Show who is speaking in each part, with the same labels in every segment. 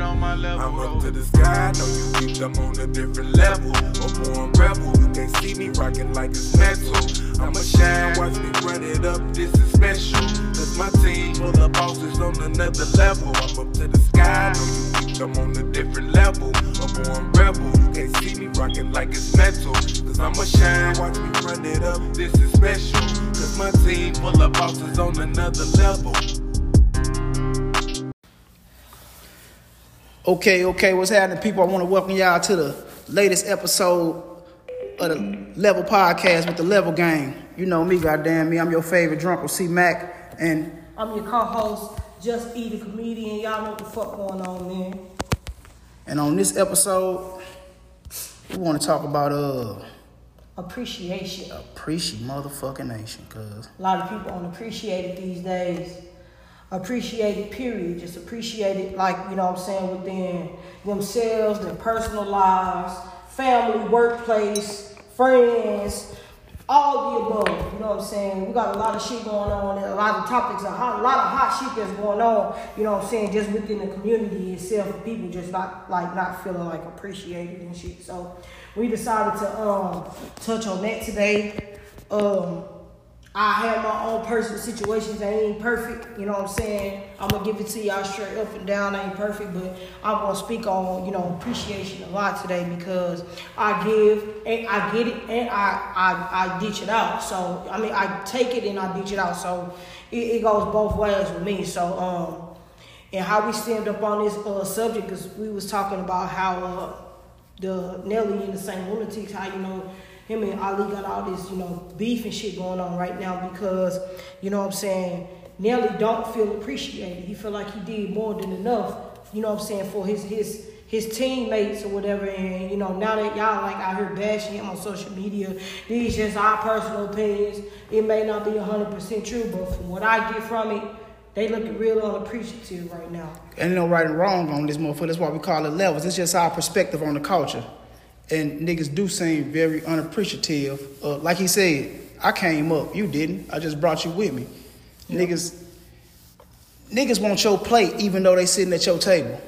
Speaker 1: get on my level.
Speaker 2: I'm up to the sky, know you think I'm on a different level. A born rebel, you can't see me rocking like it's metal. I'ma shine, watch me run it up, this is special. Cause my team full of bosses on another level. I'm up to the sky, know you think I'm on a different level. A born rebel, you can't see me rocking like it's metal. Cause I'ma shine, watch me run it up, this is special. Cause my team full of bosses on another level.
Speaker 3: Okay, okay, what's happening, people? I want to welcome y'all to the latest episode of the Level Podcast with the Level Gang. You know me, goddamn me. I'm your favorite drunk with C Mac, and
Speaker 4: I'm your co-host, Just Eat a Comedian. Y'all know what the fuck going on, man.
Speaker 3: and on this episode, we want to talk about uh
Speaker 4: Appreciation.
Speaker 3: appreciate motherfucking nation, cause
Speaker 4: A lot of people unappreciate it these days. Appreciate it, period. Just appreciate it, like, you know what I'm saying, within themselves, their personal lives, family, workplace, friends, all the above. You know what I'm saying? We got a lot of shit going on, and a lot of topics, a, a lot of hot shit that's going on, you know what I'm saying, just within the community itself. People just not, like, not feeling like appreciated and shit. So we decided to um, touch on that today. Um, I have my own personal situations. They ain't perfect. You know what I'm saying? I'm gonna give it to y'all straight up and down. I ain't perfect, but I'm gonna speak on you know appreciation a lot today because I give and I get it and I I, I ditch it out. So I mean I take it and I ditch it out. So it, it goes both ways with me. So um and how we stemmed up on this uh, subject because we was talking about how uh, the Nelly and the Saint Lunatics, how you know him and Ali got all this, you know, beef and shit going on right now because, you know what I'm saying, Nelly don't feel appreciated. He feel like he did more than enough, you know what I'm saying, for his his his teammates or whatever. And you know, now that y'all like out here bashing him on social media, these just our personal opinions. It may not be hundred percent true, but from what I get from it, they looking real unappreciative right now.
Speaker 3: ain't no right and wrong on this motherfucker. That's why we call it levels. It's just our perspective on the culture. And niggas do seem very unappreciative. Uh, like he said, I came up, you didn't. I just brought you with me. Niggas, niggas want your plate even though they sitting at your table.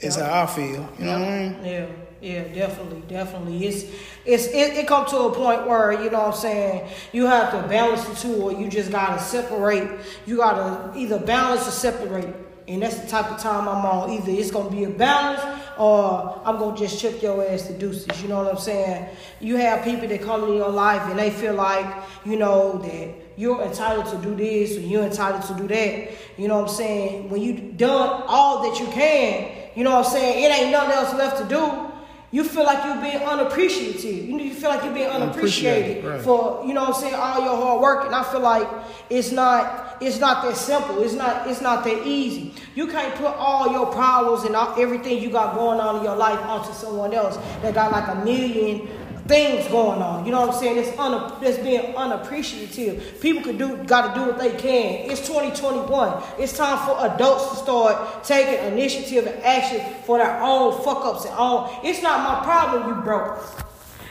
Speaker 3: Is how I feel. You know what I mean?
Speaker 4: Yeah, yeah, definitely, definitely. It's it's it, it come to a point where you know what I'm saying you have to balance the two, or you just gotta separate. You gotta either balance or separate, and that's the type of time I'm on. Either it's gonna be a balance, or I'm gonna just chip your ass to deuces. You know what I'm saying? You have people that come in your life and they feel like you know that you're entitled to do this or you're entitled to do that. You know what I'm saying? When you done all that you can, you know what I'm saying? It ain't nothing else left to do. You feel like you're being unappreciative. You, you feel like you're being unappreciated
Speaker 3: Unappreciated, right.
Speaker 4: for you know what I'm saying all your hard work. And I feel like it's not it's not that simple. It's not it's not that easy. You can't put all your problems and all, everything you got going on in your life onto someone else that got like a million things going on. You know what I'm saying? It's un, it's being unappreciative. People could do got to do what they can. It's 2021. It's time for adults to start taking initiative and action for their own fuck ups and own. It's not my problem you broke.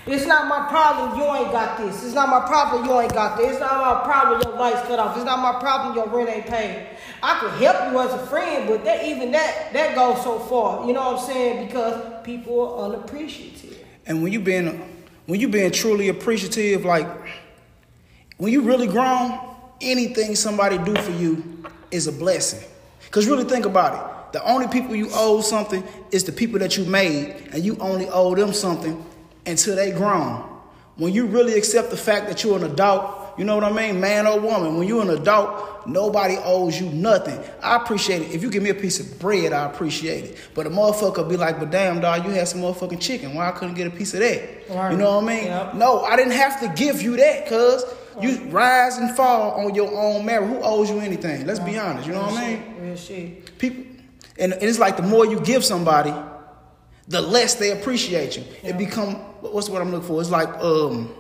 Speaker 4: It's not my problem you ain't got this. It's not my problem you ain't got this. It's not my problem your lights cut off. It's not my problem your rent ain't paid. I could help you as a friend, but that even that that goes so far. You know what I'm saying? Because people are unappreciative.
Speaker 3: And when you being when you being truly appreciative, like when you really grown, anything somebody do for you is a blessing. Cause really think about it. The only people you owe something is the people that you made, and you only owe them something until they grown. When you really accept the fact that you're an adult, you know what I mean, man or woman. When you're an adult, nobody owes you nothing. I appreciate it. If you give me a piece of bread, I appreciate it. But a motherfucker be like, but damn, dog, you had some motherfucking chicken. Why I couldn't get a piece of that?
Speaker 4: Right.
Speaker 3: You know what I mean?
Speaker 4: Yep.
Speaker 3: No, I didn't have to give you that, cuz you rise and fall on your own merit. Who owes you anything? Let's be honest. You know what I mean?
Speaker 4: Real shit.
Speaker 3: People, and it's like the more you give somebody, the less they appreciate you. It become what's what I'm looking for? It's like um,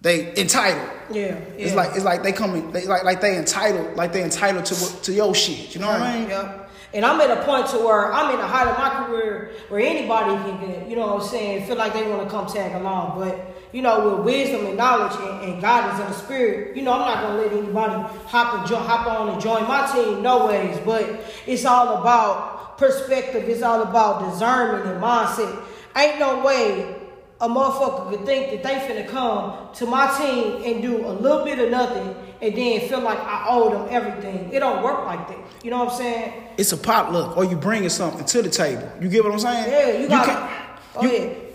Speaker 3: they entitled.
Speaker 4: Yeah, yeah.
Speaker 3: It's like it's like they come in, they like like they entitled like they entitled to to your shit. You know what I mean?
Speaker 4: Yep. And I'm at a point to where I'm in the height of my career where anybody can get, you know what I'm saying, feel like they want to come tag along. But, you know, with wisdom and knowledge and, and guidance of the spirit, you know, I'm not gonna let anybody hop and jo- hop on and join my team, no ways. But it's all about perspective, it's all about discernment and mindset. Ain't no way a motherfucker could think that they finna come to my team and do a little bit of nothing and then feel like I owe them everything. It don't work like that. You know what I'm saying?
Speaker 3: It's a potluck, or you bringing something to the table. You get what I'm saying?
Speaker 4: Yeah, you got.
Speaker 3: can't, you,
Speaker 4: ahead.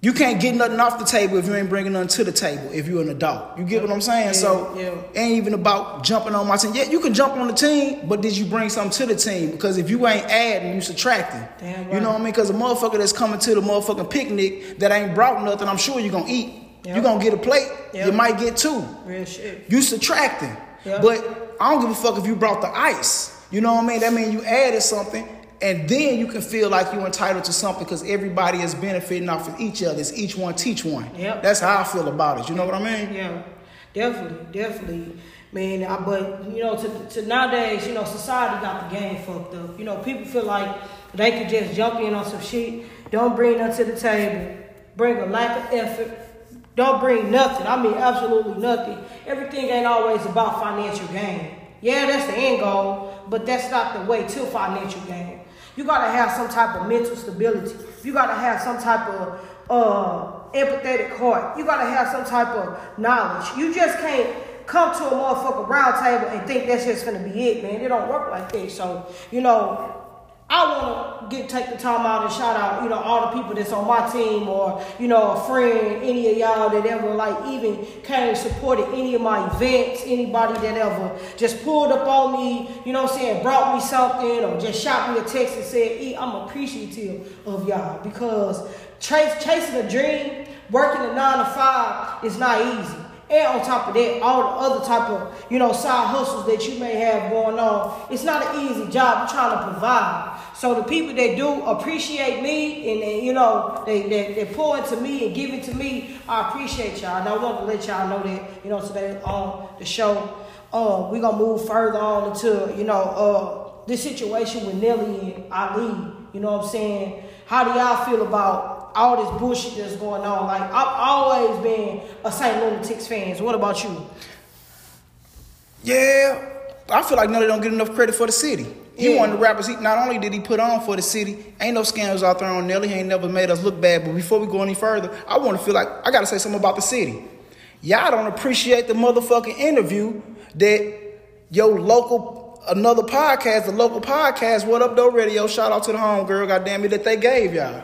Speaker 3: You can't get nothing off the table if you ain't bringing nothing to the table. If you're an adult, you get what I'm saying.
Speaker 4: Yeah,
Speaker 3: so
Speaker 4: yeah.
Speaker 3: ain't even about jumping on my team. Yeah, you can jump on the team, but did you bring something to the team? Because if you ain't adding, you subtracting.
Speaker 4: Damn
Speaker 3: You know what I mean? Because a motherfucker that's coming to the motherfucking picnic that ain't brought nothing, I'm sure you're gonna eat.
Speaker 4: Yeah.
Speaker 3: You gonna get a plate.
Speaker 4: Yeah.
Speaker 3: You might get two.
Speaker 4: Real shit.
Speaker 3: You subtracting.
Speaker 4: Yeah.
Speaker 3: But I don't give a fuck if you brought the ice. You know what I mean? That means you added something, and then you can feel like you're entitled to something because everybody is benefiting off of each other. It's each one teach one.
Speaker 4: Yep.
Speaker 3: That's how I feel about it. You know what I mean?
Speaker 4: Yeah, definitely, definitely, man. I, but you know, to, to nowadays, you know, society got the game fucked up. You know, people feel like they could just jump in on some shit, don't bring nothing to the table, bring a lack of effort, don't bring nothing. I mean, absolutely nothing. Everything ain't always about financial gain. Yeah, that's the end goal, but that's not the way to financial gain. You gotta have some type of mental stability. You gotta have some type of uh, empathetic heart. You gotta have some type of knowledge. You just can't come to a motherfucker round table and think that's just gonna be it, man. It don't work like that. So, you know, I wanna get take the time out and shout out, you know, all the people that's on my team or, you know, a friend, any of y'all that ever like even came and supported any of my events, anybody that ever just pulled up on me, you know what I'm saying, brought me something or just shot me a text and said, e, I'm appreciative of y'all because chase, chasing a dream, working a nine to five is not easy. And on top of that, all the other type of, you know, side hustles that you may have going on, it's not an easy job. Trying to provide. So the people that do appreciate me and, they, you know, they, they, they pour into me and give it to me, I appreciate y'all. And I want to let y'all know that, you know, today on the show, uh, we're going to move further on into, you know, uh, this situation with Nelly and Ali. You know what I'm saying? How do y'all feel about all this bullshit that's going on? Like, I've always been a St. Lunatics fan. So what about you?
Speaker 3: Yeah. I feel like Nelly don't get enough credit for the city. He
Speaker 4: Yeah.
Speaker 3: one of the rappers. He, not only did he put on for the city, ain't no scandals out there on Nelly. He ain't never made us look bad. But before we go any further, I want to feel like I got to say something about the city. Y'all don't appreciate the motherfucking interview that your local, another podcast, the local podcast, What Up Though Radio, shout out to the home homegirl, goddamn it, that they gave y'all.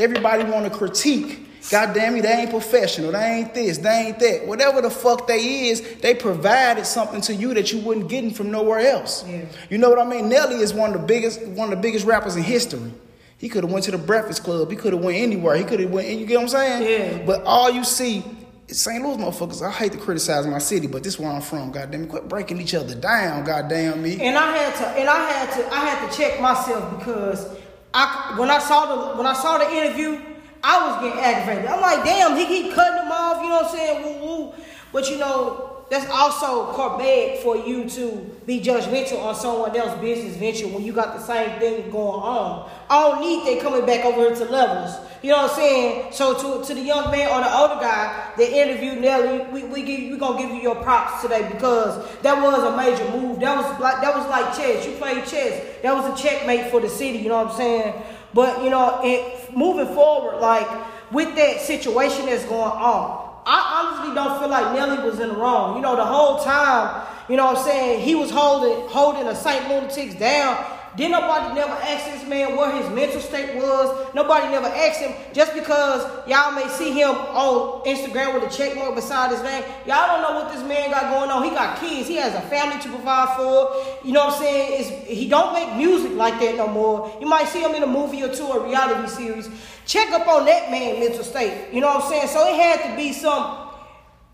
Speaker 3: Everybody want to critique. God damn it, they ain't professional. They ain't this. They ain't that. Whatever the fuck they is, they provided something to you that you wouldn't get from nowhere else.
Speaker 4: Yeah.
Speaker 3: You know what I mean? Nelly is one of the biggest, one of the biggest rappers in history. He could have went to the Breakfast Club. He could have went anywhere. He could have went. You get what I'm saying?
Speaker 4: Yeah.
Speaker 3: But all you see. is St. Louis motherfuckers, I hate to criticize my city, but this is where I'm from. Goddamn it, quit breaking each other down. Goddamn me.
Speaker 4: And I had to, and I had to, I had to check myself because I, when I saw the, when I saw the interview, I was getting aggravated. I'm like, damn, he keep cutting them off. You know what I'm saying? Woo woo. But you know, that's also bad for you to be judgmental on someone else's business venture when you got the same thing going on. Don't need they coming back over to levels. You know what I'm saying? So to, to the young man or the older guy that interviewed Nelly, we we give we gonna give you your props today because that was a major move. That was like that was like chess. You played chess. That was a checkmate for the city. You know what I'm saying? But you know, it, moving forward, like with that situation that's going on, I honestly don't feel like Nelly was in the wrong. You know, the whole time, you know what I'm saying, he was holding holding a St. Lunatics down. Did nobody never ask this man what his mental state was? Nobody never asked him just because y'all may see him on Instagram with a check mark beside his name. Y'all don't know what this man got going on. He got kids. He has a family to provide for. You know what I'm saying? It's, he don't make music like that no more. You might see him in a movie or two a reality series. Check up on that man mental state. You know what I'm saying? So it had to be some.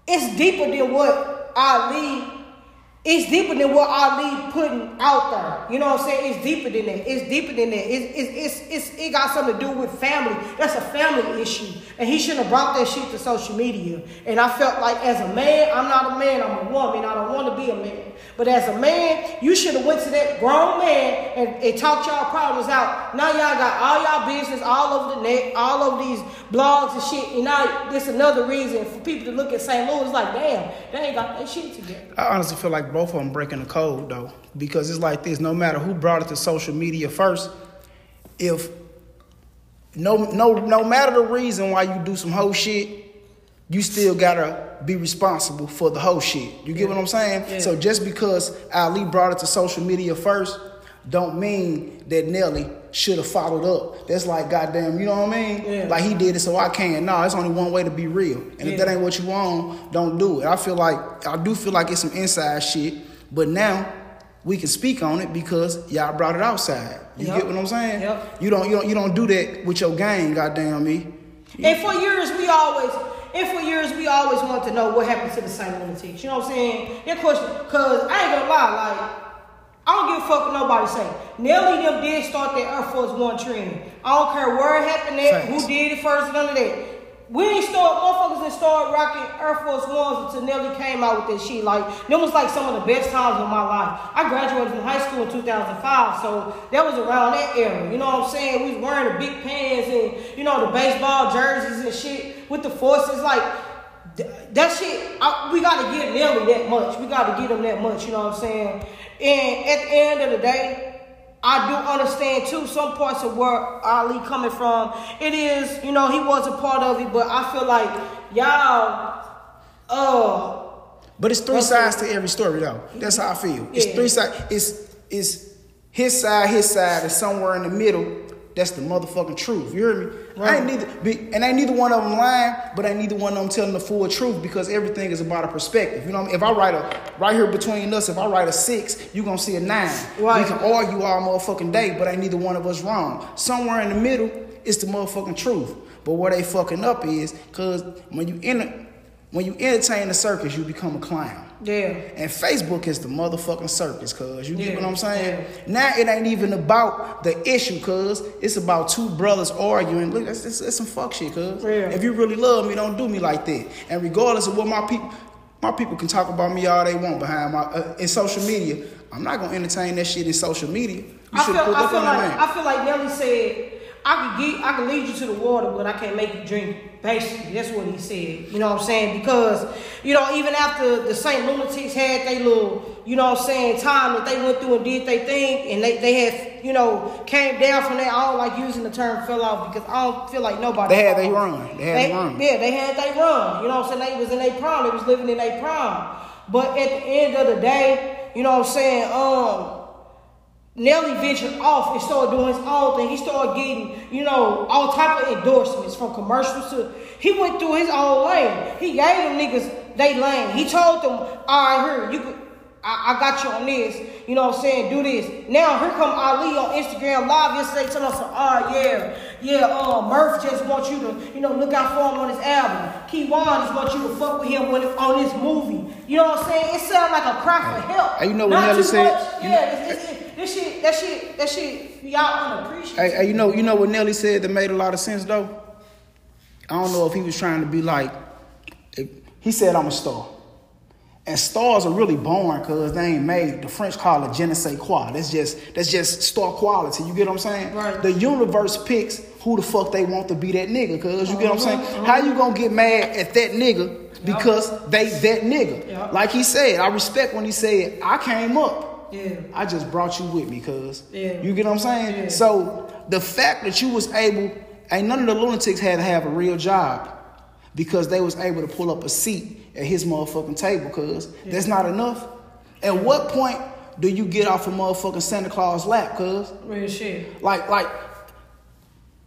Speaker 4: It's deeper than what Ali it's deeper than what Ali putting out there. You know what I'm saying? It's deeper than that. It's deeper than that. It's, it's, it's, it's, it got something to do with family. That's a family issue. And he shouldn't have brought that shit to social media. And I felt like as a man, I'm not a man, I'm a woman. I don't want to be a man. But as a man, you should have went to that grown man and, and talked y'all problems out. Now y'all got all y'all business all over the net, all over these blogs and shit. And now this another reason for people to look at St. Louis like, damn, they ain't got that shit together.
Speaker 3: I honestly feel like both of them breaking the code though, because it's like this: no matter who brought it to social media first, if no no no matter the reason why you do some whole shit, you still gotta be responsible for the whole shit. You get what I'm saying?
Speaker 4: Yeah.
Speaker 3: So just because Ali brought it to social media first, don't mean that Nelly should have followed up. That's like goddamn, you know what I mean?
Speaker 4: Yeah.
Speaker 3: Like he did it, so I can. No, it's only one way to be real. And if that ain't what you want, don't do it. I feel like I do feel like it's some inside shit, but now we can speak on it because y'all brought it outside. You
Speaker 4: Yep.
Speaker 3: get what I'm saying?
Speaker 4: Yep.
Speaker 3: You don't you don't you don't do that with your gang, goddamn me.
Speaker 4: And for years, we always, and for years, we always want to know what happened to the St. Lunatics. You know what I'm saying? That question, cause I ain't gonna lie, like, I don't give a fuck what nobody say. Nelly them did start that Air Force One trend. I don't care where it happened at,
Speaker 3: Facts.
Speaker 4: who did it first, none of that. We ain't start, motherfuckers didn't start rocking Air Force Ones until Nelly came out with that shit. Like, them was like some of the best times of my life. I graduated from high school in 2005, so that was around that era. You know what I'm saying? We was wearing the big pants and, you know, the baseball jerseys and shit with the forces. Like, that shit, I, we got to give Nelly that much. We got to give him that much, you know what I'm saying? And at the end of the day, I do understand too some parts of where Ali coming from. It is, you know, he was a part of it, but I feel like y'all, uh,
Speaker 3: But it's three sides to every story, though. That's how I feel. It's
Speaker 4: Yeah.
Speaker 3: three sides. It's it's his side, his side, and somewhere in the middle. That's the motherfucking truth. You hear me? Right. I ain't neither, be, and ain't neither one of them lying, but I ain't neither one of them telling the full truth because everything is about a perspective. You know, what I mean? if I write a right here between us, if I write a six, you gonna see a nine.
Speaker 4: Right.
Speaker 3: We can argue all motherfucking day, but ain't neither one of us wrong. Somewhere in the middle is the motherfucking truth. But where they fucking up is, cause when you enter, when you entertain the circus, you become a clown.
Speaker 4: Yeah.
Speaker 3: And Facebook is the motherfucking circus, cuz. You get
Speaker 4: Yeah,
Speaker 3: what I'm saying? Now it ain't even about the issue, cuz. It's about two brothers arguing. Look, that's, that's, that's some fuck shit, cuz.
Speaker 4: Yeah.
Speaker 3: If you really love me, don't do me like that. And regardless of what my people, my people can talk about me all they want behind my uh, in social media. I'm not gonna entertain that shit in social media. You
Speaker 4: I feel,
Speaker 3: put
Speaker 4: I feel like. I feel like Nelly said, I could get, I could lead you to the water, but I can't make you drink. Basically, that's what he said. You know what I'm saying? Because you know, even after the Saint Lunatics had their little, you know what I'm saying, time that they went through and did their thing, and they, they had, you know, came down from that. I don't like using the term fell off because I don't feel like nobody.
Speaker 3: They had they run. They had they run.
Speaker 4: Yeah, they had they run. You know what I'm saying? They was in their prime. They was living in their prime. But at the end of the day, you know what I'm saying? Um, Nelly ventured off and started doing his own thing. He started getting, you know, all type of endorsements from commercials to. He went through his own lane. He gave them niggas they lane. He told them, "All right, here you could." I, I got you on this. You know what I'm saying? Do this. Now here come Ali on Instagram live yesterday telling us, oh yeah, yeah, uh, Murph just wants you to, you know, look out for him on his album. Kyjuan just wants you to fuck with him when on this movie. You know what I'm saying? It sounds like a cry for help.
Speaker 3: You know what Nelly said?
Speaker 4: much. Yeah, it's, it's, it, this shit, that shit, that shit, y'all unappreciated.
Speaker 3: Hey, hey, you know, you know what Nelly said that made a lot of sense though. I don't know if he was trying to be like, he said I'm a star, and stars are really born because they ain't made. The French call it je ne sais quoi. That's just that's just star quality. You get what I'm saying?
Speaker 4: Right.
Speaker 3: The universe picks who the fuck they want to be that nigga. Cause you get what I'm saying?
Speaker 4: Uh-huh,
Speaker 3: How you gonna get mad at that nigga because they that nigga?
Speaker 4: Yep.
Speaker 3: Like he said, I respect when he said I came up.
Speaker 4: Yeah.
Speaker 3: I just brought you with me, cuz.
Speaker 4: Yeah.
Speaker 3: You get what I'm saying?
Speaker 4: Yeah.
Speaker 3: So the fact that you was able, ain't none of the lunatics had to have a real job because they was able to pull up a seat at his motherfucking table, cuz. That's not enough. At what point do you get off a motherfucking Santa Claus lap, cuz?
Speaker 4: Real shit.
Speaker 3: Like, like,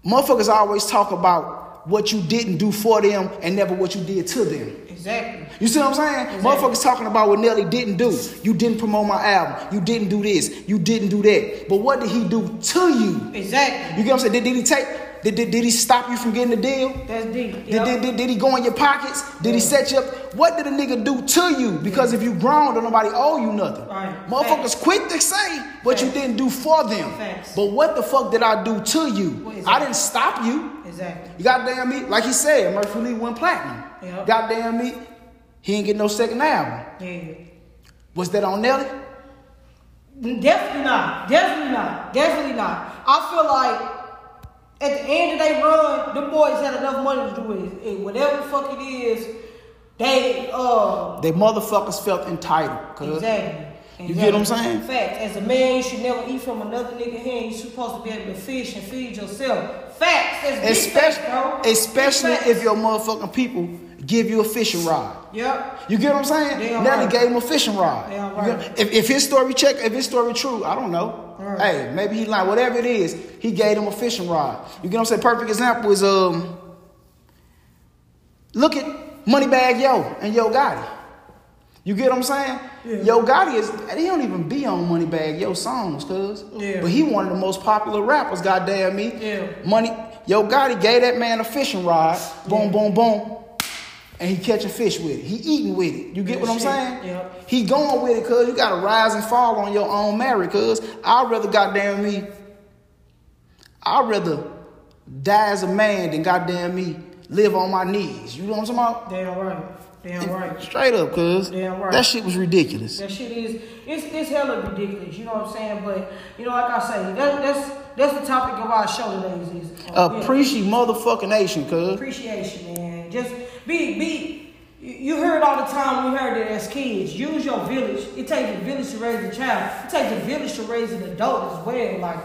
Speaker 3: motherfuckers always talk about what you didn't do for them and never what you did to them.
Speaker 4: Exactly.
Speaker 3: You see what I'm saying? Motherfuckers talking about what Nelly didn't do. You didn't promote my album. You didn't do this. You didn't do that. But what did he do to you?
Speaker 4: Exactly.
Speaker 3: You get what I'm saying? Did, did he take? Did, did, did he stop you from getting the deal?
Speaker 4: That's deep.
Speaker 3: Did,
Speaker 4: Yep.
Speaker 3: did, did, did he go in your pockets? Did he set you up? What did a nigga do to you? Because if you grown, don't nobody owe you nothing.
Speaker 4: Right.
Speaker 3: Motherfuckers quick to say what you didn't do for them.
Speaker 4: Facts.
Speaker 3: But what the fuck did I do to you? I didn't stop you.
Speaker 4: Exactly.
Speaker 3: You goddamn me, like he said, Murphy Lee went platinum.
Speaker 4: Yep.
Speaker 3: Goddamn me, he ain't get no second album.
Speaker 4: Yeah.
Speaker 3: Was that on Nelly?
Speaker 4: Definitely not. Definitely not. Definitely not. I feel like at the end of their run, the boys had enough money to do it. And whatever the fuck it is, they uh
Speaker 3: They motherfuckers felt entitled. Cause
Speaker 4: exactly.
Speaker 3: You get what I'm saying?
Speaker 4: Fact. As a man, you should never eat from another nigga hand. You're supposed to be able to fish and feed yourself. Facts. That's
Speaker 3: Especially,
Speaker 4: facts,
Speaker 3: especially if your motherfucking people give you a fishing rod.
Speaker 4: Yep.
Speaker 3: You get what I'm saying? Nelly
Speaker 4: right.
Speaker 3: gave him a fishing rod.
Speaker 4: Right.
Speaker 3: if, if his story check, if his story true, I don't know.
Speaker 4: Right.
Speaker 3: Hey, maybe he lied. Whatever it is, he gave him a fishing rod. You get what I'm saying? Perfect example is um. Look at Moneybagg Yo and Yo Gotti. You get what I'm saying?
Speaker 4: Yeah.
Speaker 3: Yo Gotti is he don't even be on Moneybagg Yo songs, cuz.
Speaker 4: Yeah.
Speaker 3: But he one of the most popular rappers, goddamn me.
Speaker 4: Yeah.
Speaker 3: Money Yo Gotti gave that man a fishing rod. Boom,
Speaker 4: Yeah.
Speaker 3: boom, boom. And he catching fish with it. He eating with it. You get what I'm saying?
Speaker 4: Yeah.
Speaker 3: He going with it cuz you gotta rise and fall on your own merit, cuz I'd rather goddamn me. I'd rather die as a man than goddamn me live on my knees. You know what I'm talking about?
Speaker 4: Damn right. Damn right.
Speaker 3: Straight up, cuz.
Speaker 4: Damn right.
Speaker 3: That shit was ridiculous.
Speaker 4: That shit is it's it's hella ridiculous. You know what I'm saying? But you know, like I say, that, that's that's the topic of our show today. Is, is uh, yeah,
Speaker 3: Appreciate motherfucking nation, cuz.
Speaker 4: appreciation, man. Just be be. You you heard all the time. We heard it as kids. Use your village. It takes a village to raise a child. It takes a village to raise an adult as well. Like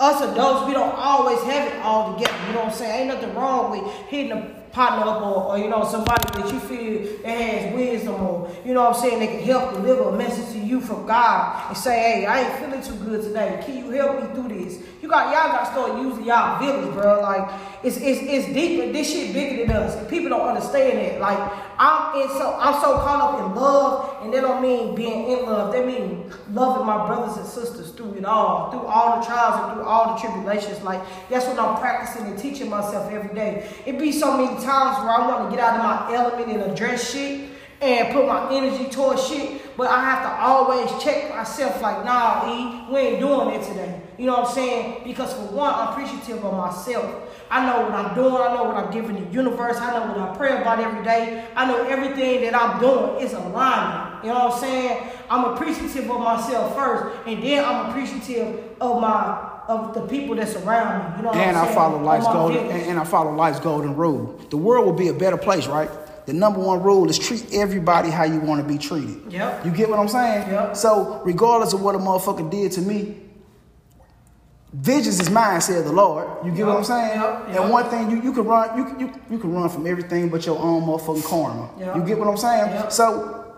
Speaker 4: us adults, we don't always have it all together. You know what I'm saying? Ain't nothing wrong with hitting a partner up or, or you know somebody that you feel that has wisdom or you know what I'm saying they can help deliver a message to you from God and say, hey, I ain't feeling too good today. Can you help me through this? You got y'all got to start using y'all village, bro. Like it's it's it's deeper. This shit bigger than us. People don't understand it. Like I'm in so I'm so caught up in love, and that don't mean being in love. That mean loving my brothers and sisters through it all, through all the trials and through all the tribulations. Like that's what I'm practicing and teaching myself every day. It be so many times where I want to get out of my element and address shit and put my energy towards shit, but I have to always check myself like, nah, E, we ain't doing it today. You know what I'm saying? Because for one, I'm appreciative of myself. I know what I'm doing. I know what I'm giving the universe. I know what I pray about every day. I know everything that I'm doing is alignment. You know what I'm saying? I'm appreciative of myself first, and then I'm appreciative of my of the people that's around me. You know what
Speaker 3: And I follow life's golden and, and I follow life's golden rule. The world will be a better place, right? The number one rule is treat everybody how you want to be treated.
Speaker 4: Yep.
Speaker 3: You get what I'm saying?
Speaker 4: Yep.
Speaker 3: So regardless of what a motherfucker did to me, vengeance is mine, said the Lord. You get what I'm saying?
Speaker 4: yep,
Speaker 3: And one thing you, you can run you, you you can run from everything but your own motherfucking karma.
Speaker 4: Yep.
Speaker 3: You get what I'm saying?
Speaker 4: Yep.
Speaker 3: So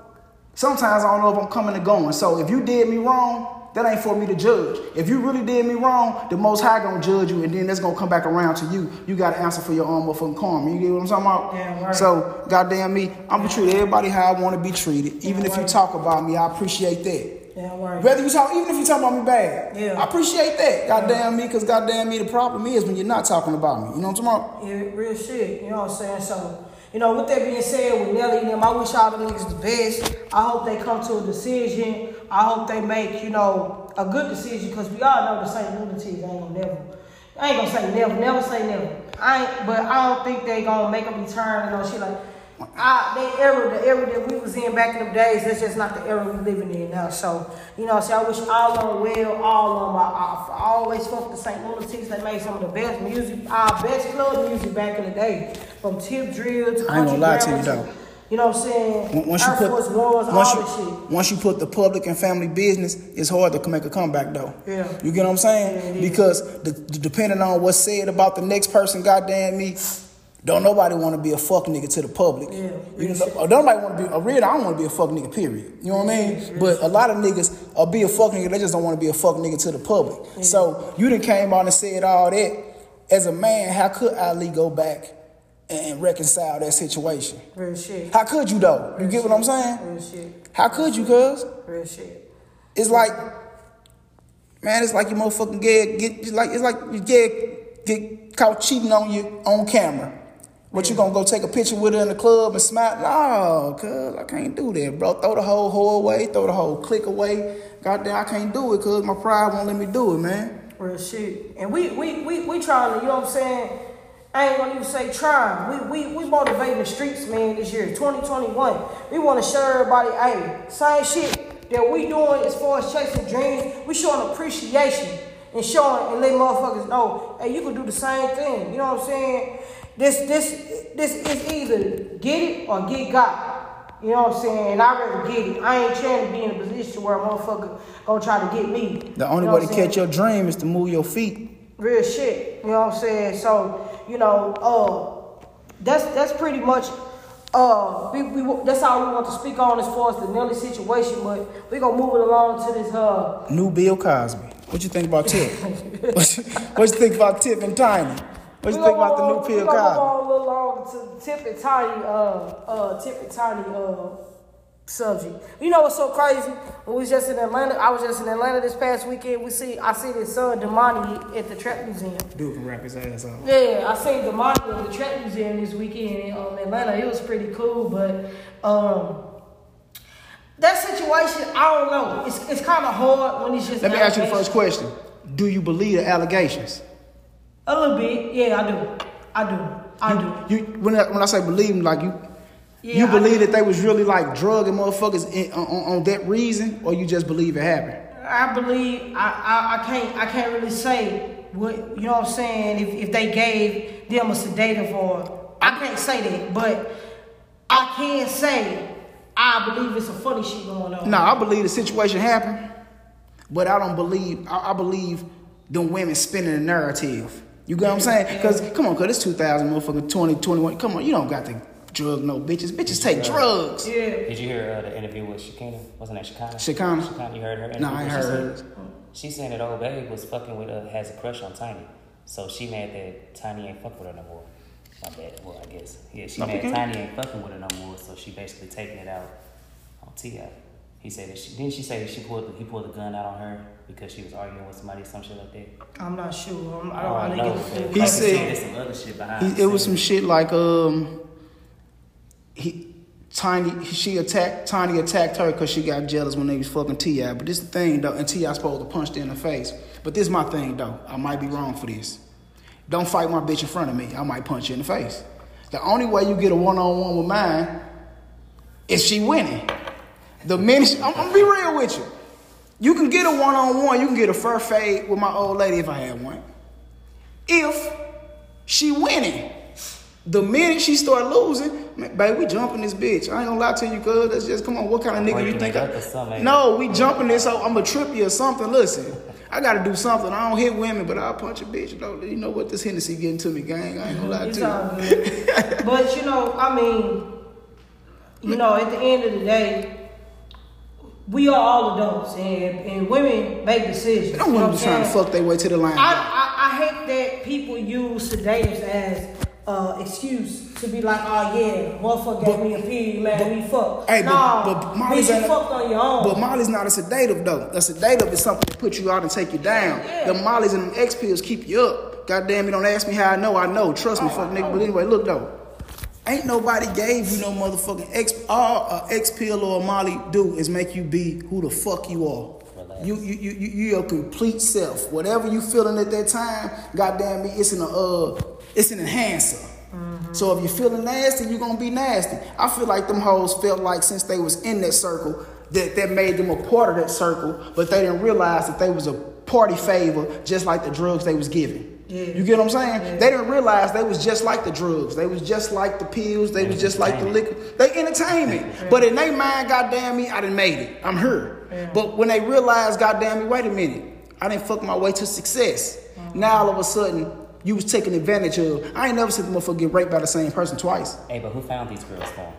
Speaker 3: sometimes I don't know if I'm coming or going. So if you did me wrong, that ain't for me to judge. If you really did me wrong, the Most High gonna judge you, and then that's gonna come back around to you. You gotta answer for your own motherfucking karma. You get what I'm talking about?
Speaker 4: Damn right.
Speaker 3: So goddamn me, I'm gonna treat everybody how I want to be treated. Even if you talk about me, I appreciate that.
Speaker 4: Yeah, right.
Speaker 3: Whether you talk, even if you talk about me bad,
Speaker 4: Yeah.
Speaker 3: I appreciate that. Goddamn me, cause goddamn me, the problem is when you're not talking about me. You know what I'm talking about?
Speaker 4: Yeah, real shit. You know what I'm saying? So, you know, with that being said, with Nelly and them, I wish all the niggas the best. I hope they come to a decision. I hope they make, you know, a good decision because we all know the St. Lunatics ain't gonna never. I ain't gonna say never, never say never. I ain't, but I don't think they gonna make a return and no shit like. I, they era, the era that we was in back in the days, that's just not the era we living in now. So, you know, so I wish all on well, all on my I, I, always fuck with the St. Lunatics. They made some of the best music, our best club music back in the day. From tip drill to
Speaker 3: I ain't gonna lie to you, though.
Speaker 4: You know what I'm saying?
Speaker 3: Once you
Speaker 4: Air
Speaker 3: put
Speaker 4: Force Ones,
Speaker 3: once you,
Speaker 4: this shit.
Speaker 3: once you put the public and family business, it's hard to make a comeback though.
Speaker 4: Yeah.
Speaker 3: You get what I'm saying?
Speaker 4: Yeah,
Speaker 3: because the, the- depending on what's said about the next person, goddamn me, don't nobody want to be a fuck nigga to the public.
Speaker 4: Yeah,
Speaker 3: You know, or uh, don't nobody want to be a real. I don't want to be a fuck nigga. Period. You know what I mean? But a lot of niggas are be a fuck nigga. They just don't want to be a fuck nigga to the public. So you done came out and said all that. As a man, how could Ali go back and reconcile that situation?
Speaker 4: Real shit.
Speaker 3: How could you though? You get what I'm saying?
Speaker 4: Real shit.
Speaker 3: How could you, cuz?
Speaker 4: Real shit.
Speaker 3: It's like, man, it's like you motherfucking get get like it's like you get get caught cheating on you on camera. What you gonna go take a picture with her in the club and smile? No, cuz I can't do that, bro. Throw the whole hoe away, throw the whole click away. Goddamn, I can't do it cuz my pride won't let me do it, man.
Speaker 4: Real shit. And we we we we trying to, you know what I'm saying? I ain't gonna even say trying. We we we motivating the streets, man, this year, 2021. We wanna show everybody, hey, same shit. that we doing as far as chasing dreams, we showing appreciation and showing and letting motherfuckers know, hey, you can do the same thing. You know what I'm saying? This this this is either get it or get got. You know what I'm saying? And I rather get it. I ain't trying to be in a position where a motherfucker gonna try to get me.
Speaker 3: The only
Speaker 4: You know
Speaker 3: way to catch your dream is to move your feet.
Speaker 4: Real shit. You know what I'm saying? So, you know, uh, that's that's pretty much uh we, we that's all we want to speak on as far as the Nelly situation, but we gonna move it along to this uh
Speaker 3: New Bill Cosby. What you think about Tip? what, you, what you think about Tip and Tiny? What you think about the new
Speaker 4: gonna
Speaker 3: Cosby?
Speaker 4: go on a little longer to Tip and Tiny uh uh Tip and Tiny uh subject. You know what's so crazy? We was just in Atlanta, I was just in Atlanta this past weekend. We see I see this son Domani at the Trap Museum.
Speaker 3: Dude can rap his ass off.
Speaker 4: Yeah, I seen the model at the Trap Museum this weekend in um, Atlanta. It was pretty cool, but um, that situation, I don't know. It's, it's kind of hard when it's just.
Speaker 3: Let me ask you the first question. Do you believe the allegations?
Speaker 4: A little bit, yeah, I do. I do. I do.
Speaker 3: You when I, when I say believe, like you,
Speaker 4: Yeah,
Speaker 3: you believe that they was really like drugging motherfuckers in, on, on, that reason, or you just believe it happened?
Speaker 4: I believe I, I, I can't I can't really say what you know what I'm saying if, if they gave them a sedative or I can't say that, but I can say I believe it's a funny shit going on.
Speaker 3: No, I believe the situation happened, but I don't believe. I, I believe them women spinning the narrative. You get what I'm saying? Because come on, cause it's 2000 motherfucking 2021. Come on, you don't got to drug no bitches. Bitches take drugs.
Speaker 4: Yeah.
Speaker 1: Did you hear uh, the interview with Shekinah? Wasn't that Shekinah?
Speaker 3: Shekinah?
Speaker 1: Shekinah, you heard her interview?
Speaker 3: No, I ain't
Speaker 1: What she
Speaker 3: heard
Speaker 1: said? She saying that old babe was fucking with uh, has a crush on Tiny. So she mad that Tiny ain't fucking with her no more. My bad. Well, I guess. Yeah, she
Speaker 3: No,
Speaker 1: mad. Tiny ain't fucking with her no more. So she basically taking it out on Ti. He said that she didn't she say that she pulled he pulled the gun out on her because she was arguing with somebody some shit like that.
Speaker 4: I'm not sure. I'm, I
Speaker 1: I
Speaker 4: don't, I
Speaker 1: don't know.
Speaker 4: get the full
Speaker 1: but
Speaker 3: He
Speaker 1: like
Speaker 3: said-
Speaker 1: there's some other shit behind.
Speaker 3: He, it was some shit like um, he Tiny she attacked Tiny attacked her because she got jealous when they was fucking Ti. But this the thing though, and Ti supposed to punch her in the face. But this my thing though. I might be wrong for this. Don't fight my bitch in front of me. I might punch you in the face. The only way you get a one on one with mine is she winning. The minute I'm, I'm gonna be real with you. You can get a one on one. You can get a fur fade with my old lady if I had one. If she winning. The minute she start losing, man, baby, we jumping this bitch. I ain't gonna lie to you, cuz. That's just come on. What kind of nigga you
Speaker 1: Breaking
Speaker 3: think? I,
Speaker 1: up or something, ain't
Speaker 3: no, we jumping this. So I'm gonna trip you or something. Listen, I gotta do something. I don't hit women, but I'll punch a bitch. though. You know what? This Hennessy getting to me, gang. I ain't gonna lie
Speaker 4: It's
Speaker 3: to you.
Speaker 4: but you know, I mean, you know, at the end of the day, we are all adults, and, and women make decisions. You know
Speaker 3: women
Speaker 4: what
Speaker 3: be trying to fuck their way to the line.
Speaker 4: I, I, I hate that people use sedatives as uh, excuse to be like, oh yeah, motherfucker gave me a period, man,
Speaker 3: but-
Speaker 4: we fucked.
Speaker 3: Hey, but,
Speaker 4: nah,
Speaker 3: but
Speaker 4: bitch,
Speaker 3: Molly's
Speaker 4: you fucked on your own.
Speaker 3: But Molly's not a sedative though. A sedative is something that puts you out and take you down.
Speaker 4: Yeah.
Speaker 3: The Molly's and them X pills keep you up. Goddamn, you don't ask me how I know. I know. Trust me,
Speaker 4: Oh,
Speaker 3: fuck nigga. But anyway, look though. Ain't nobody gave you no motherfucking X. All a X pill or a Molly do is make you be who the fuck you are. You you you you you your complete self. Whatever you feeling at that time, goddamn me, it's an uh, it's an enhancer. So if you're feeling nasty, you're gonna be nasty. I feel like them hoes felt like since they was in that circle, that that made them a part of that circle, but they didn't realize that they was a party favor, just like the drugs they was giving.
Speaker 4: Yeah.
Speaker 3: You get what I'm saying? They didn't realize they was just like the drugs. They was just like the pills. They was just like the liquor. They entertainment. But in their mind, goddamn me, I done made it. I'm here. But when they realized, goddamn me, wait a minute, I didn't fuck my way to success. Mm-hmm. Now all of a sudden, you was taking advantage of. I ain't never seen the motherfucker get raped by the same person twice.
Speaker 1: Hey, but who found these girls for him?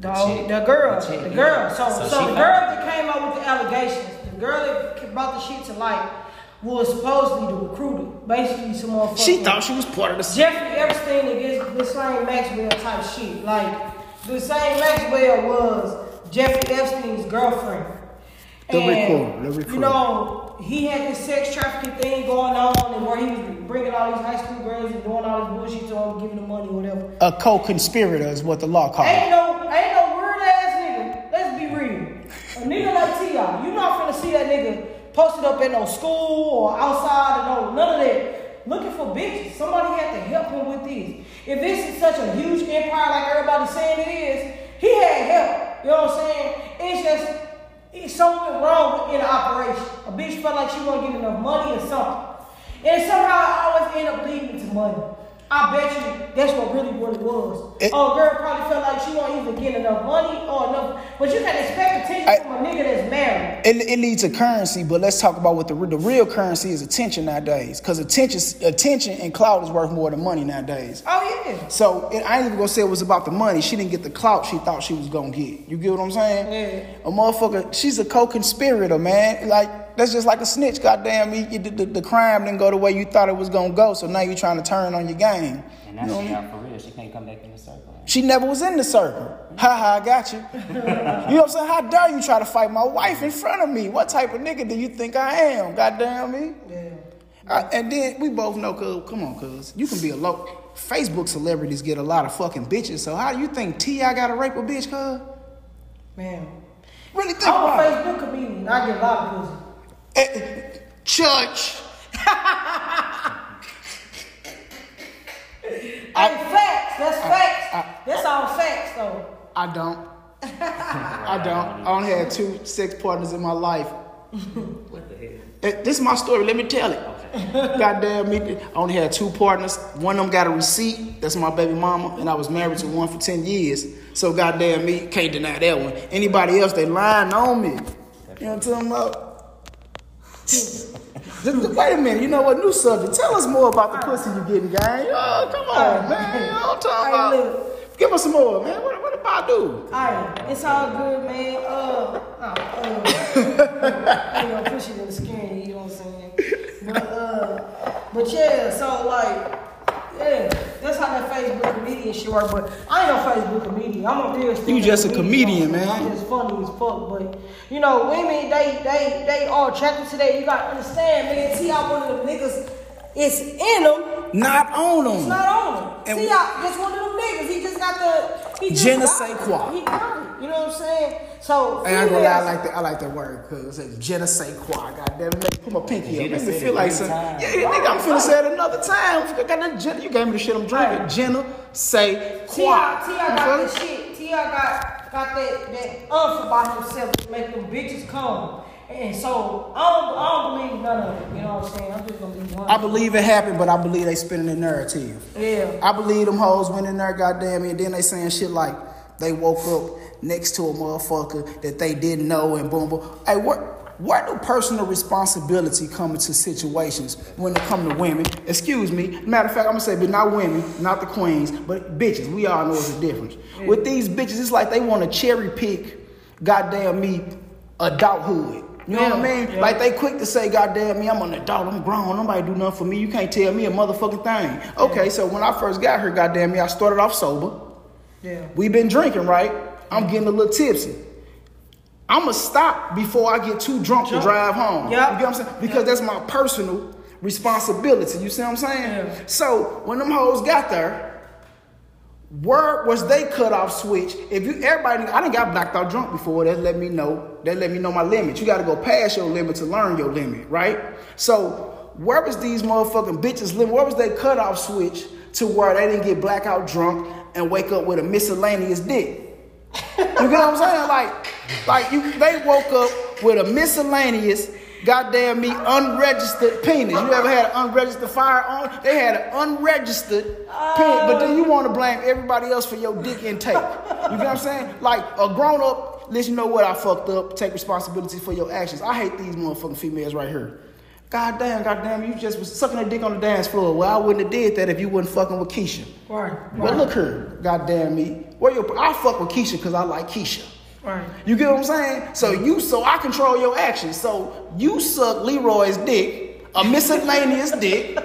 Speaker 4: The,
Speaker 1: chick.
Speaker 4: the girl,
Speaker 1: The chick,
Speaker 4: the
Speaker 1: yeah.
Speaker 4: girl. So,
Speaker 1: So
Speaker 4: so, the
Speaker 1: found-
Speaker 4: girl that came out with the allegations, the girl that brought the shit to light, was supposedly the recruiter. Basically, some motherfucker.
Speaker 3: She thought she was part of the.
Speaker 4: Jeffrey Epstein against Ghislaine Maxwell type shit. Like, Ghislaine Maxwell was Jeffrey Epstein's girlfriend.
Speaker 3: The
Speaker 4: And,
Speaker 3: recorder, the recorder.
Speaker 4: You know, he had this sex trafficking thing going on, and where he was bringing all these high school girls and doing all this bullshit to them, giving them money, whatever.
Speaker 3: A co-conspirator is what the law called.
Speaker 4: Ain't
Speaker 3: it.
Speaker 4: no, ain't no weird ass nigga. Let's be real. A nigga like T.I., you not finna see that nigga posted up at no school or outside or no, none of that. Looking for bitches. Somebody had to help him with this. If this is such a huge empire like everybody's saying it is, he had help. You know what I'm saying? it's just it's something wrong in the operation. A bitch felt like she wasn't getting enough money or something. And somehow I always end up leading to money. I bet you that's what really what it was.
Speaker 3: It-
Speaker 4: oh, girl probably felt like she won't even get enough money or enough. But you can expect attention
Speaker 3: I-
Speaker 4: from a nigga that's married.
Speaker 3: It, it leads to currency, but let's talk about what the, the real currency is attention nowadays. Because attention, attention and clout is worth more than money nowadays.
Speaker 4: Oh yeah.
Speaker 3: So it, I ain't even gonna say it was about the money. She didn't get the clout she thought she was gonna get. You get what I'm saying?
Speaker 4: Yeah.
Speaker 3: A motherfucker, she's a co-conspirator, man. Like that's just like a snitch. Goddamn, you, you, the, the, the crime didn't go the way you thought it was gonna go. So now you're trying to turn on your game.
Speaker 1: And now
Speaker 3: You know
Speaker 1: she
Speaker 3: I mean?
Speaker 1: out for real. She can't come back in the circle.
Speaker 3: She never was in the circle. Ha ha, I got you. you know what I'm saying? How dare you try to fight my wife in front of me? What type of nigga do you think I am? Goddamn me.
Speaker 4: Yeah.
Speaker 3: I, and then we both know, cuz, come on, cuz, you can be a low. Facebook celebrities get a lot of fucking bitches. So how do you think T.I. got to rape a bitch, cuz?
Speaker 4: Man.
Speaker 3: Really think
Speaker 4: I'm a
Speaker 3: about it.
Speaker 4: Facebook comedian. I get a lot of pussy.
Speaker 3: Eh, Church.
Speaker 4: Hey, facts. That's facts.
Speaker 3: I-
Speaker 4: That's all facts, though.
Speaker 3: I don't. I don't. I only had two sex partners in my life.
Speaker 1: What the hell?
Speaker 3: Eh, This is my story. Let me tell it. Goddamn me. I only had two partners. One of them got a receipt. That's my baby mama. And I was married to one for 10 years. So goddamn me, can't deny that one. Anybody else, they lying on me. You know what I'm talking about? Just- Wait a minute, you know what? New subject. Tell us more about the pussy you getting, gang. Oh, come on, man. You I'm talking about? Give us some more, man. What, what about do?
Speaker 4: Alright, it's all good, man. Uh, uh, uh I ain't gonna push it in the skin, you know what I'm saying? But uh, but yeah, so like, yeah, that's how that Facebook comedian shit work. But I ain't no Facebook comedian. I'm a real. stand-up
Speaker 3: just a comedian,
Speaker 4: you I'm
Speaker 3: man.
Speaker 4: I'm just funny as fuck. But you know, women they they they all attracted to that. You gotta understand, man. T out one of them niggas. It's in them.
Speaker 3: Not on
Speaker 4: It's
Speaker 3: them.
Speaker 4: not on him.
Speaker 3: And-
Speaker 4: See, I just one of them niggas. He just got the. He just
Speaker 3: Je ne
Speaker 4: got
Speaker 3: sais
Speaker 4: it.
Speaker 3: quoi.
Speaker 4: He got it. You know what I'm saying? So.
Speaker 3: Hey, I ain't I like that. I like that word because it's je ne sais quoi. Goddamn it, make put my pinky up.
Speaker 1: done
Speaker 3: Make me feel like
Speaker 1: three
Speaker 3: some. Yeah, yeah, nigga, I'm finna say it another time. I got that gen- you gave me the shit I'm drinking.
Speaker 4: Right.
Speaker 3: Je ne sais quoi.
Speaker 4: T.I. T.I. Got
Speaker 3: feel
Speaker 4: this shit. T.I. got got that that umph about himself to make them bitches come. And so I don't I don't believe none of it. You know what I'm saying? I'm just gonna be one.
Speaker 3: I believe it happened, but I believe they spinning the narrative.
Speaker 4: yeah.
Speaker 3: I believe them hoes went in there, goddamn it, and then they saying shit like they woke up next to a motherfucker that they didn't know and boom boom. Hey, where where do personal responsibility come into situations when it come to women? Excuse me. Matter of fact, I'm gonna say, but not women, not the queens, but bitches. We all know it's a difference. With these bitches, it's like they want to cherry pick, goddamn me, adulthood. You know what I mean?
Speaker 4: yeah.
Speaker 3: Like they quick to say, goddamn me, I'm an adult, I'm grown, nobody do nothing for me. You can't tell me a motherfucking thing. Okay, so when I first got here, goddamn me, I started off sober.
Speaker 4: Yeah.
Speaker 3: we been drinking, right? I'm getting a little tipsy. I'ma stop before I get too drunk to drive home.
Speaker 4: Yep.
Speaker 3: You get what I'm saying? Because that's my personal responsibility. You see what I'm saying?
Speaker 4: Yeah.
Speaker 3: So when them hoes got there, where was they cut off switch? If you everybody, I didn't got blacked out drunk before. That let me know. That let me know my limit. You got to go past your limit to learn your limit, right? So where was these motherfucking bitches limit? Where was they cut off switch to where they didn't get blackout drunk and wake up with a miscellaneous dick? You get what I'm saying? Like, like you, they woke up with a miscellaneous, goddamn me, unregistered penis. You ever had an unregistered firearm? They had an unregistered penis, but then you want to blame everybody else for your dick intake. You get what I'm saying? Like a grown up, listen, you know what? I fucked up. Take responsibility for your actions. I hate these motherfucking females right here. God damn, god damn, you just was sucking a dick on the dance floor. Well, I wouldn't have did that if you wasn't fucking with Keisha.
Speaker 4: Right.
Speaker 3: But look here, goddamn me. Where your I fuck with Keisha because I like Keisha.
Speaker 4: Right.
Speaker 3: You get what I'm saying? So you so I control your actions. So you suck Leroy's dick, a miscellaneous dick,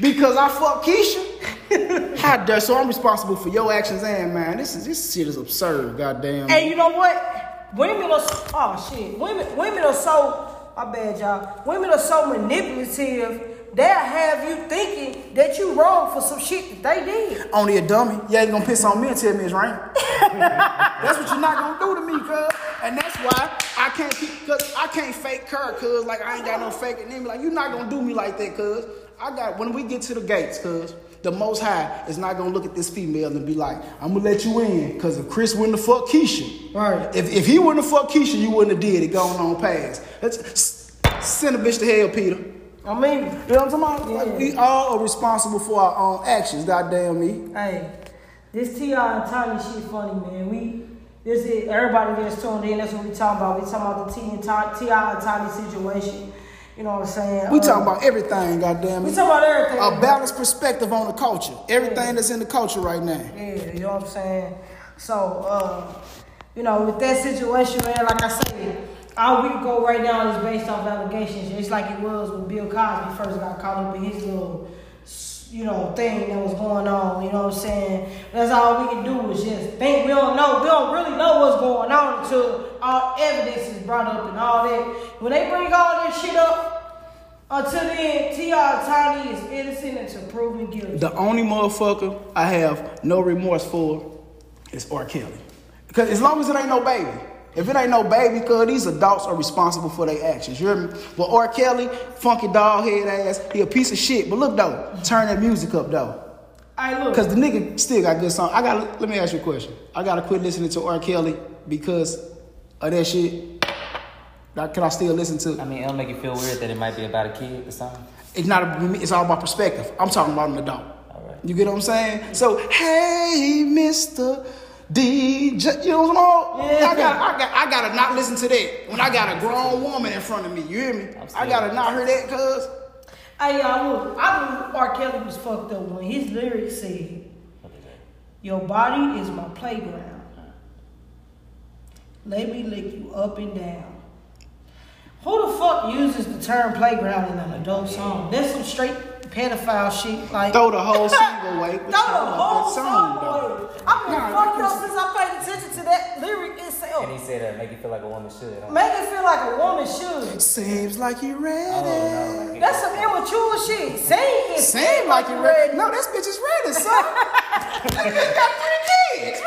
Speaker 3: because I fuck Keisha. How dare so I'm responsible for your actions and man. This is this shit is absurd, goddamn.
Speaker 4: And you know what? Women are oh shit. Women women are so my bad y'all. Women are so manipulative. They'll have you thinking that you wrong for some shit that they did.
Speaker 3: Only a dummy. You ain't gonna piss on me and tell me it's right. that's what you're not gonna do to me, cuz. And that's why I can't keep cause I can't fake her, cuz like I ain't got no fake name. Like you're not gonna do me like that, cuz. I got when we get to the gates, cuz the Most High is not gonna look at this female and be like, "I'm gonna let you in," because if Chris wouldn't have fucked Keisha,
Speaker 4: Right.
Speaker 3: If if he wouldn't have fucked Keisha, you wouldn't have did it. Going on past. Let's send a bitch to hell, Peter.
Speaker 4: I mean,
Speaker 3: You know what I'm talking about? Like, we all are responsible for our own actions. Goddamn me.
Speaker 4: Hey, this Ti and Tiny shit funny, man. We this is everybody that's tuned in. That's what we talking about. We talking about the T and Ti Ti and Tiny situation. You know what I'm saying?
Speaker 3: We
Speaker 4: Uh,
Speaker 3: talking about everything. Goddamn
Speaker 4: We talking about everything.
Speaker 3: A balanced perspective on the culture. Everything that's in the culture right now.
Speaker 4: Yeah, you know what I'm saying? So, uh, you know, with that situation, man, like I said, all we can go right now is based off allegations. Just like it was when Bill Cosby first got caught up in his little, you know, thing that was going on. You know what I'm saying? That's all we can do is just think. We don't know. We don't really know what's going on until all evidence is brought up and all that. When they bring all this shit up, until then, T.I. Tiny is innocent until proven guilty.
Speaker 3: The only motherfucker I have no remorse for is R. Kelly. Because as long as it ain't no baby. If it ain't no baby, cuz these adults are responsible for their actions. You hear me? But R. Kelly, funky dog head ass, he a piece of shit. But look though, turn that music up though.
Speaker 4: Hey, look.
Speaker 3: Cause the nigga still got good song. I gotta let me ask you a question. I gotta quit listening to R. Kelly because of that shit. Now, Can I still listen to?
Speaker 1: I mean, it'll make you feel weird that it might be about a kid or something.
Speaker 3: It's not. A, it's all about perspective. I'm talking about an adult.
Speaker 1: All right.
Speaker 3: You get what I'm saying? So hey, Mister DJ, you know what I'm saying?
Speaker 4: Yeah.
Speaker 3: I got, I got, I gotta not listen to that when I got a grown woman in front of me. You hear me?
Speaker 1: I'm still-
Speaker 3: I gotta not hear that, cuz.
Speaker 4: Hey y'all, look, I knew R. Kelly was fucked up when his lyrics said,
Speaker 1: Look at that.
Speaker 4: Your body is my playground. Let me lick you up and down. Who the fuck uses the term playground in an adult song? That's some straight pedophile shit. Like
Speaker 3: Throw the whole single away. but
Speaker 4: Throw the whole song away. I've been
Speaker 3: Nah,
Speaker 4: fucked up since I paid attention to that lyric itself.
Speaker 1: And he said that make you feel like a woman should. huh?
Speaker 4: Make it feel like a woman should.
Speaker 3: Seems like you
Speaker 1: Oh,
Speaker 3: ready.
Speaker 1: no. like
Speaker 4: That's some immature shit. Sing it.
Speaker 3: Seem like you ready. No, this bitch is ready, son. that got three kids.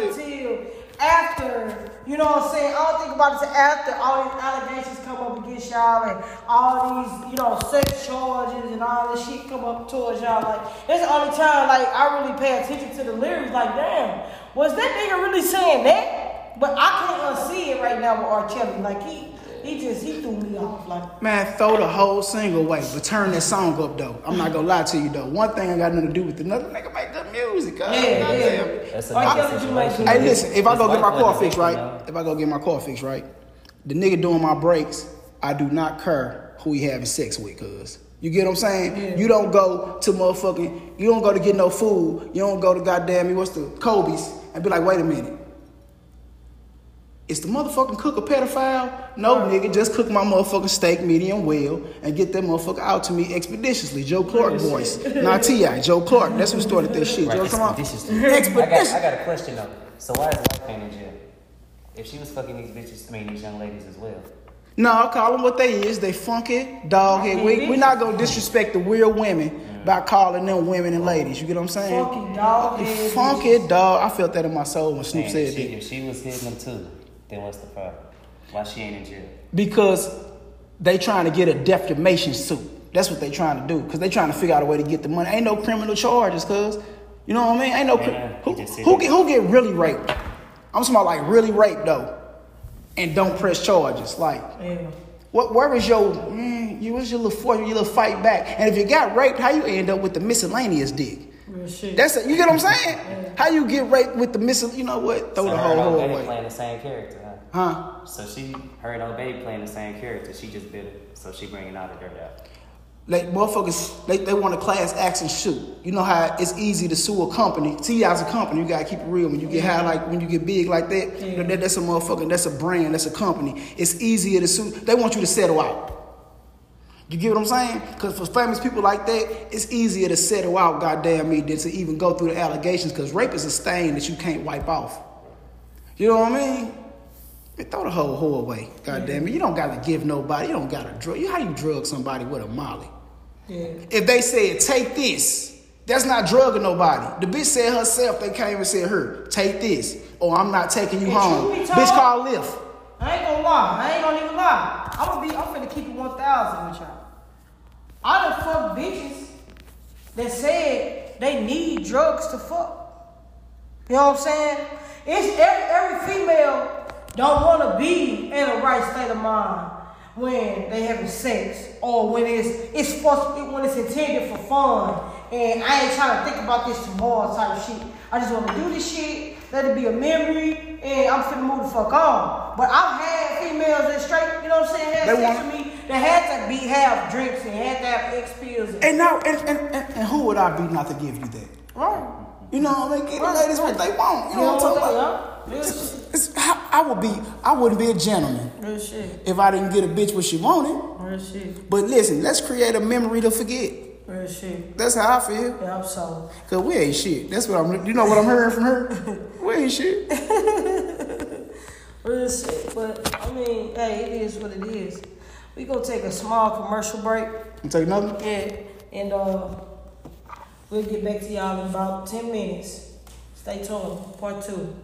Speaker 4: Until after, you know what I'm saying? I don't think about it after all these allegations come up against y'all and all these, you know, sex charges and all this shit come up towards y'all. Like, that's the only time, like, I really pay attention to the lyrics. Like, damn, was that nigga really saying that? But I can't unsee it right now with R. Kelly. Like, he, he just, he threw me off. Like,
Speaker 3: Man, throw the whole single away, but turn that song up though. I'm not gonna lie to you though. One thing I got nothing to do with another. Nigga make good music. God,
Speaker 4: Yeah,
Speaker 3: goddamn.
Speaker 4: yeah.
Speaker 1: That's a
Speaker 4: R.
Speaker 1: nice
Speaker 4: Kelly do make
Speaker 1: situation.
Speaker 4: good
Speaker 3: Hey, listen. If I
Speaker 1: His
Speaker 3: go get my car fixed, right?
Speaker 1: you.
Speaker 3: If I go get my car fixed, right? The nigga doing my brakes, I do not care who he having sex with, cuz. You get what I'm saying?
Speaker 4: Yeah.
Speaker 3: You don't go to motherfucking, you don't go to get no food. You don't go to goddamn me, what's the Kobe's, and be like, wait a minute. Is the motherfucking cook a pedophile? No, nigga, just cook my motherfucking steak medium well and get that motherfucker out to me expeditiously. Joe Clark voice. Not T.I. Joe Clark. That's who started this shit.
Speaker 1: Right,
Speaker 3: Joe, come on.
Speaker 1: expeditiously. I got, I got a question though. So why is wife ain't in jail? If she was fucking these bitches, I mean these young ladies as well.
Speaker 3: No, I call them what they is. They funky, dog head. We, we're not gonna disrespect the real women by calling them women and ladies. You get what I'm saying?
Speaker 4: Funky dog
Speaker 3: Funky dog. I felt that in my soul when Snoop
Speaker 1: Man,
Speaker 3: said
Speaker 1: she,
Speaker 3: that.
Speaker 1: if she was hitting them too, then what's the problem? Why she ain't in jail?
Speaker 3: Because they trying to get a defamation suit. That's what they trying to do. Because they trying to figure out a way to get the money. Ain't no criminal charges, cuz. You know what I mean? Ain't no cri-
Speaker 1: Man,
Speaker 3: who,
Speaker 1: he just said
Speaker 3: who get who get really raped. I'm talking about like really raped though, and don't press charges. Like
Speaker 4: Yeah.
Speaker 3: What, where is your, mm, you, was your little for your little fight back? And if you got raped, how you end up with the miscellaneous dick?
Speaker 4: Real shit.
Speaker 3: That's it. You get what I'm saying? How you get raped with the miscel? You know what? Throw
Speaker 1: So
Speaker 3: the whole whole
Speaker 1: old
Speaker 3: away.
Speaker 1: playing the same character, huh?
Speaker 3: Huh?
Speaker 1: So she, her and old baby playing the same character. She just bitter, so she bringing all the dirt out.
Speaker 3: Like motherfuckers, they, they want a class action suit. You know how it's easy to sue a company. T.I.'s a company. You gotta keep it real. When you get high, like when you get big like that, you know, that, that's a motherfucking, that's a brand, that's a company. It's easier to sue. They want you to settle out. You get what I'm saying? Because for famous people like that, it's easier to settle out, goddamn me, than to even go through the allegations. Because rape is a stain that you can't wipe off. You know what I mean? Man, throw the whole whole away, goddamn it. You don't gotta give nobody. You don't gotta drug. You how you drug somebody with a molly?
Speaker 4: yeah.
Speaker 3: If they said take this, That's not drugging nobody. The bitch said herself, they came and said her, take this, or I'm not taking you
Speaker 4: And
Speaker 3: home.
Speaker 4: be
Speaker 3: Bitch
Speaker 4: told-
Speaker 3: called Lyft.
Speaker 4: I ain't gonna lie. I ain't gonna even lie. I'm gonna be. I'm finna keep it 1,000 with y'all. I done fuck bitches that said they need drugs to fuck. You know what I'm saying? It's every, every female don't want to be in a right state of mind when they having sex or when it's it's supposed to, be when it's intended for fun. And I ain't trying to think about this tomorrow type of shit. I just want to do this shit, let it be a memory, and I'm finna move the fuck on. But I've had females that straight, you know what I'm saying, had
Speaker 3: They
Speaker 4: sex
Speaker 3: want-
Speaker 4: with me that had to be have drinks and had to have X pills. And,
Speaker 3: And now, and, and, and, and who would I be not to give you that?
Speaker 4: right.
Speaker 3: You know what I mean? Give the ladies what they want. You know what I'm talking about?
Speaker 4: Real shit.
Speaker 3: It's, I, would be, I wouldn't be a gentleman
Speaker 4: Real shit.
Speaker 3: if I didn't get a bitch what she wanted.
Speaker 4: Real shit.
Speaker 3: But listen, let's create a memory to forget.
Speaker 4: Real shit.
Speaker 3: That's how I feel.
Speaker 4: Yeah, I'm so.
Speaker 3: Cause we ain't shit. That's what I'm. You know what I'm hearing from her? We ain't shit.
Speaker 4: Real shit. But I mean, hey, it is what it is. We gonna take a small commercial break.
Speaker 3: You take another.
Speaker 4: Yeah, and uh, we'll get back to y'all in about ten minutes. Stay tuned. Part two.